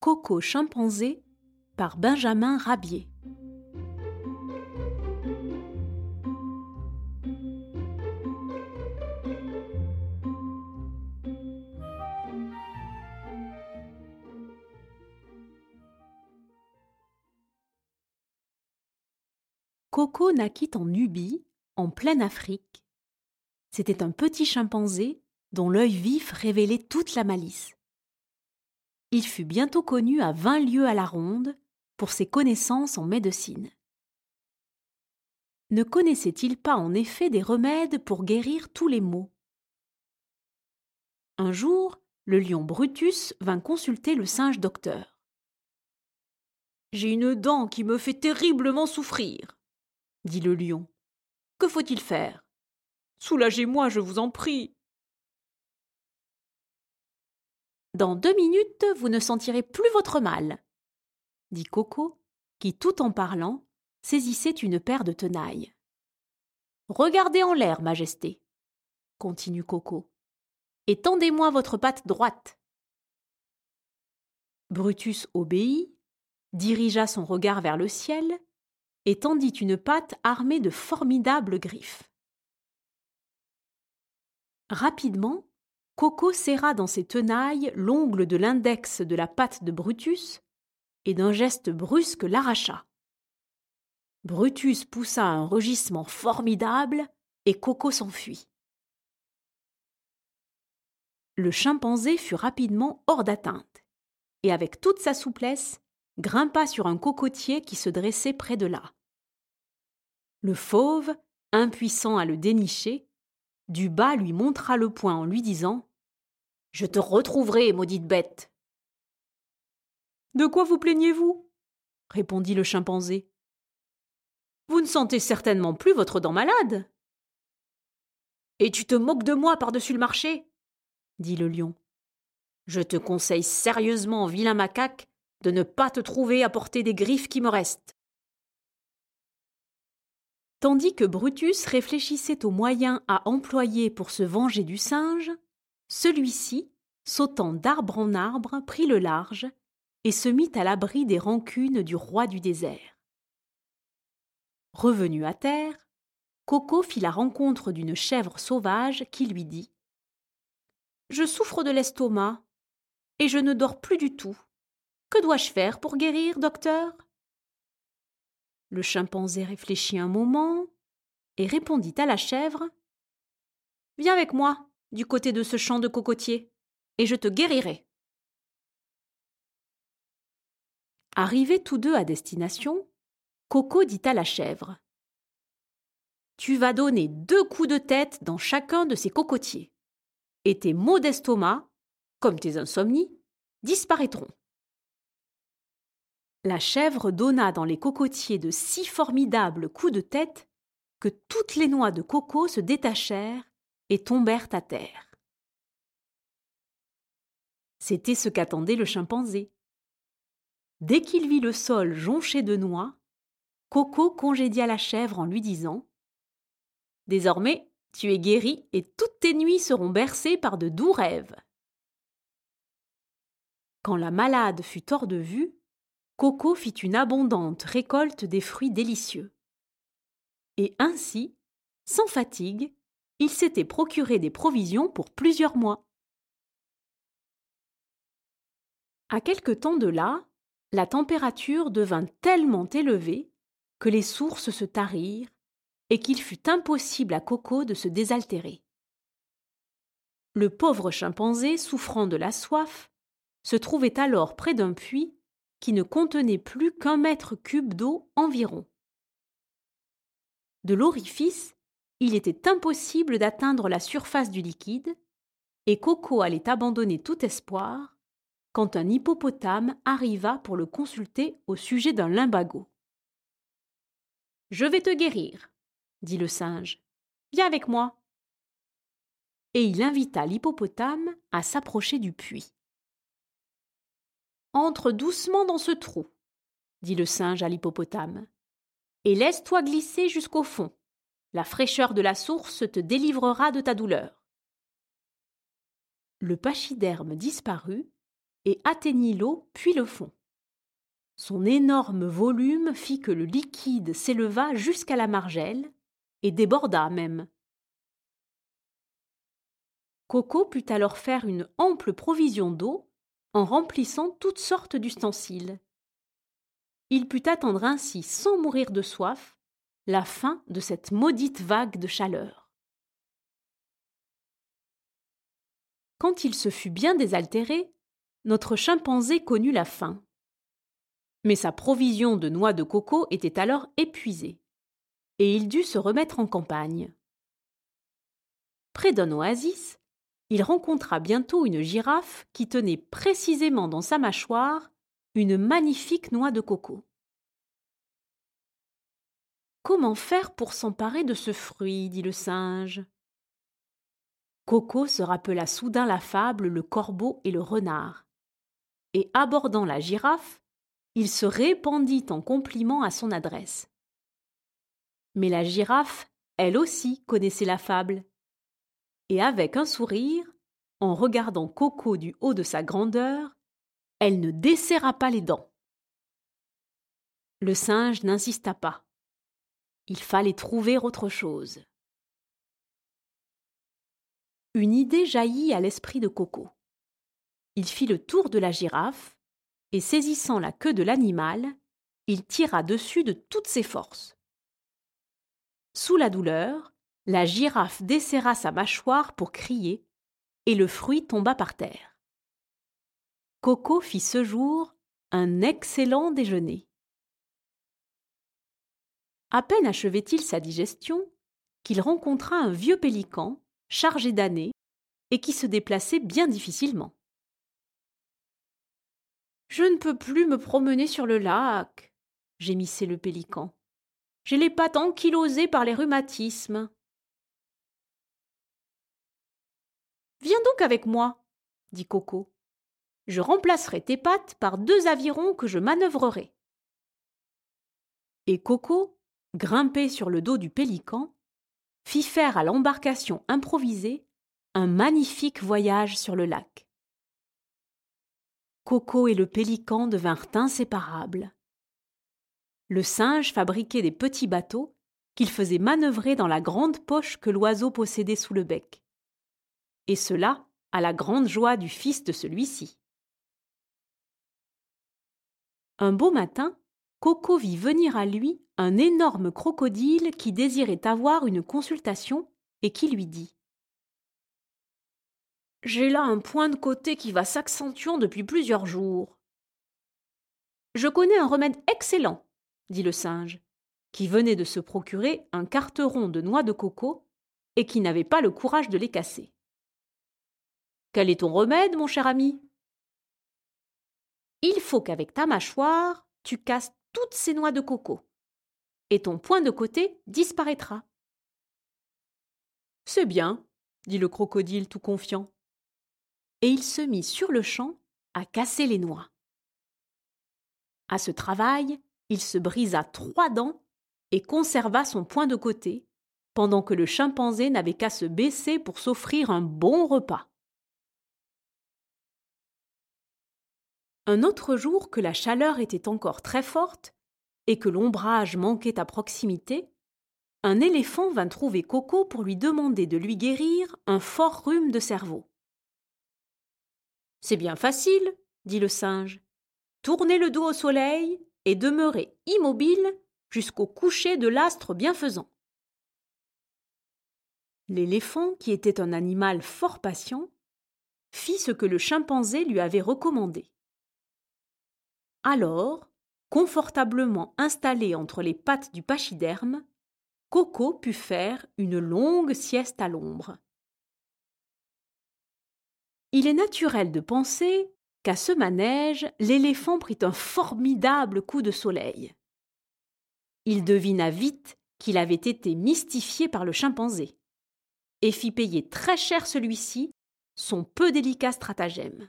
Coco chimpanzé par Benjamin Rabier. Coco naquit en Nubie, en pleine Afrique. C'était un petit chimpanzé dont l'œil vif révélait toute la malice. Il fut bientôt connu à vingt lieues à la ronde pour ses connaissances en médecine. Ne connaissait-il pas en effet des remèdes pour guérir tous les maux? Un jour, le lion Brutus vint consulter le singe docteur. J'ai une dent qui me fait terriblement souffrir, dit le lion. Que faut-il faire? Soulagez-moi, je vous en prie. Dans deux minutes, vous ne sentirez plus votre mal, dit Coco, qui, tout en parlant, saisissait une paire de tenailles. Regardez en l'air, Majesté, continue Coco, et tendez-moi votre patte droite. Brutus obéit, dirigea son regard vers le ciel et tendit une patte armée de formidables griffes. Rapidement, Coco serra dans ses tenailles l'ongle de l'index de la patte de Brutus et d'un geste brusque l'arracha. Brutus poussa un rugissement formidable et Coco s'enfuit. Le chimpanzé fut rapidement hors d'atteinte et avec toute sa souplesse grimpa sur un cocotier qui se dressait près de là. Le fauve, impuissant à le dénicher, du bas lui montra le poing en lui disant je te retrouverai, maudite bête. De quoi vous plaignez-vous? répondit le chimpanzé. Vous ne sentez certainement plus votre dent malade. Et tu te moques de moi par-dessus le marché dit le lion. Je te conseille sérieusement, vilain macaque, de ne pas te trouver à porter des griffes qui me restent. Tandis que Brutus réfléchissait aux moyens à employer pour se venger du singe, celui-ci, sautant d'arbre en arbre, prit le large et se mit à l'abri des rancunes du roi du désert. Revenu à terre, Coco fit la rencontre d'une chèvre sauvage qui lui dit Je souffre de l'estomac et je ne dors plus du tout. Que dois-je faire pour guérir, docteur? Le chimpanzé réfléchit un moment et répondit à la chèvre Viens avec moi du côté de ce champ de cocotiers, et je te guérirai. Arrivés tous deux à destination, Coco dit à la chèvre Tu vas donner deux coups de tête dans chacun de ces cocotiers, et tes maux d'estomac, comme tes insomnies, disparaîtront. La chèvre donna dans les cocotiers de si formidables coups de tête que toutes les noix de coco se détachèrent et tombèrent à terre. C'était ce qu'attendait le chimpanzé. Dès qu'il vit le sol jonché de noix, Coco congédia la chèvre en lui disant Désormais, tu es guéri et toutes tes nuits seront bercées par de doux rêves. Quand la malade fut hors de vue, Coco fit une abondante récolte des fruits délicieux. Et ainsi, sans fatigue, il s'était procuré des provisions pour plusieurs mois. À quelque temps de là, la température devint tellement élevée que les sources se tarirent et qu'il fut impossible à Coco de se désaltérer. Le pauvre chimpanzé, souffrant de la soif, se trouvait alors près d'un puits qui ne contenait plus qu'un mètre cube d'eau environ. De l'orifice il était impossible d'atteindre la surface du liquide, et Coco allait abandonner tout espoir quand un hippopotame arriva pour le consulter au sujet d'un limbago. Je vais te guérir, dit le singe. Viens avec moi. Et il invita l'hippopotame à s'approcher du puits. Entre doucement dans ce trou, dit le singe à l'hippopotame, et laisse-toi glisser jusqu'au fond. La fraîcheur de la source te délivrera de ta douleur. Le pachyderme disparut, et atteignit l'eau puis le fond. Son énorme volume fit que le liquide s'éleva jusqu'à la margelle et déborda même. Coco put alors faire une ample provision d'eau en remplissant toutes sortes d'ustensiles. Il put attendre ainsi, sans mourir de soif, la fin de cette maudite vague de chaleur. Quand il se fut bien désaltéré, notre chimpanzé connut la faim. Mais sa provision de noix de coco était alors épuisée, et il dut se remettre en campagne. Près d'un oasis, il rencontra bientôt une girafe qui tenait précisément dans sa mâchoire une magnifique noix de coco. Comment faire pour s'emparer de ce fruit dit le singe? Coco se rappela soudain la fable Le corbeau et le renard, et abordant la girafe, il se répandit en compliments à son adresse. Mais la girafe, elle aussi, connaissait la fable, et avec un sourire, en regardant Coco du haut de sa grandeur, elle ne desserra pas les dents. Le singe n'insista pas. Il fallait trouver autre chose. Une idée jaillit à l'esprit de Coco. Il fit le tour de la girafe, et saisissant la queue de l'animal, il tira dessus de toutes ses forces. Sous la douleur, la girafe desserra sa mâchoire pour crier, et le fruit tomba par terre. Coco fit ce jour un excellent déjeuner. À peine achevait-il sa digestion qu'il rencontra un vieux pélican, chargé d'années, et qui se déplaçait bien difficilement. Je ne peux plus me promener sur le lac, gémissait le pélican. J'ai les pattes ankylosées par les rhumatismes. Viens donc avec moi, dit Coco. Je remplacerai tes pattes par deux avirons que je manœuvrerai. Et Coco, grimpé sur le dos du pélican, fit faire à l'embarcation improvisée un magnifique voyage sur le lac. Coco et le pélican devinrent inséparables. Le singe fabriquait des petits bateaux qu'il faisait manœuvrer dans la grande poche que l'oiseau possédait sous le bec et cela à la grande joie du fils de celui-ci. Un beau matin, Coco vit venir à lui un énorme crocodile qui désirait avoir une consultation et qui lui dit J'ai là un point de côté qui va s'accentuant depuis plusieurs jours. Je connais un remède excellent, dit le singe, qui venait de se procurer un carteron de noix de coco et qui n'avait pas le courage de les casser. Quel est ton remède, mon cher ami? Il faut qu'avec ta mâchoire, tu casses toutes ces noix de coco, et ton point de côté disparaîtra. C'est bien, dit le crocodile tout confiant. Et il se mit sur le champ à casser les noix. À ce travail, il se brisa trois dents et conserva son point de côté, pendant que le chimpanzé n'avait qu'à se baisser pour s'offrir un bon repas. Un autre jour que la chaleur était encore très forte et que l'ombrage manquait à proximité, un éléphant vint trouver Coco pour lui demander de lui guérir un fort rhume de cerveau. C'est bien facile, dit le singe. Tournez le dos au soleil et demeurez immobile jusqu'au coucher de l'astre bienfaisant. L'éléphant, qui était un animal fort patient, fit ce que le chimpanzé lui avait recommandé. Alors, confortablement installé entre les pattes du pachyderme, Coco put faire une longue sieste à l'ombre. Il est naturel de penser qu'à ce manège, l'éléphant prit un formidable coup de soleil. Il devina vite qu'il avait été mystifié par le chimpanzé et fit payer très cher celui-ci son peu délicat stratagème.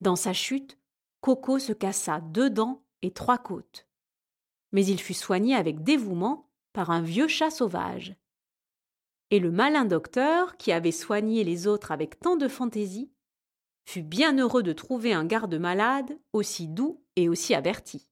Dans sa chute, Coco se cassa deux dents et trois côtes. Mais il fut soigné avec dévouement par un vieux chat sauvage. Et le malin docteur, qui avait soigné les autres avec tant de fantaisie, fut bien heureux de trouver un garde-malade aussi doux et aussi averti.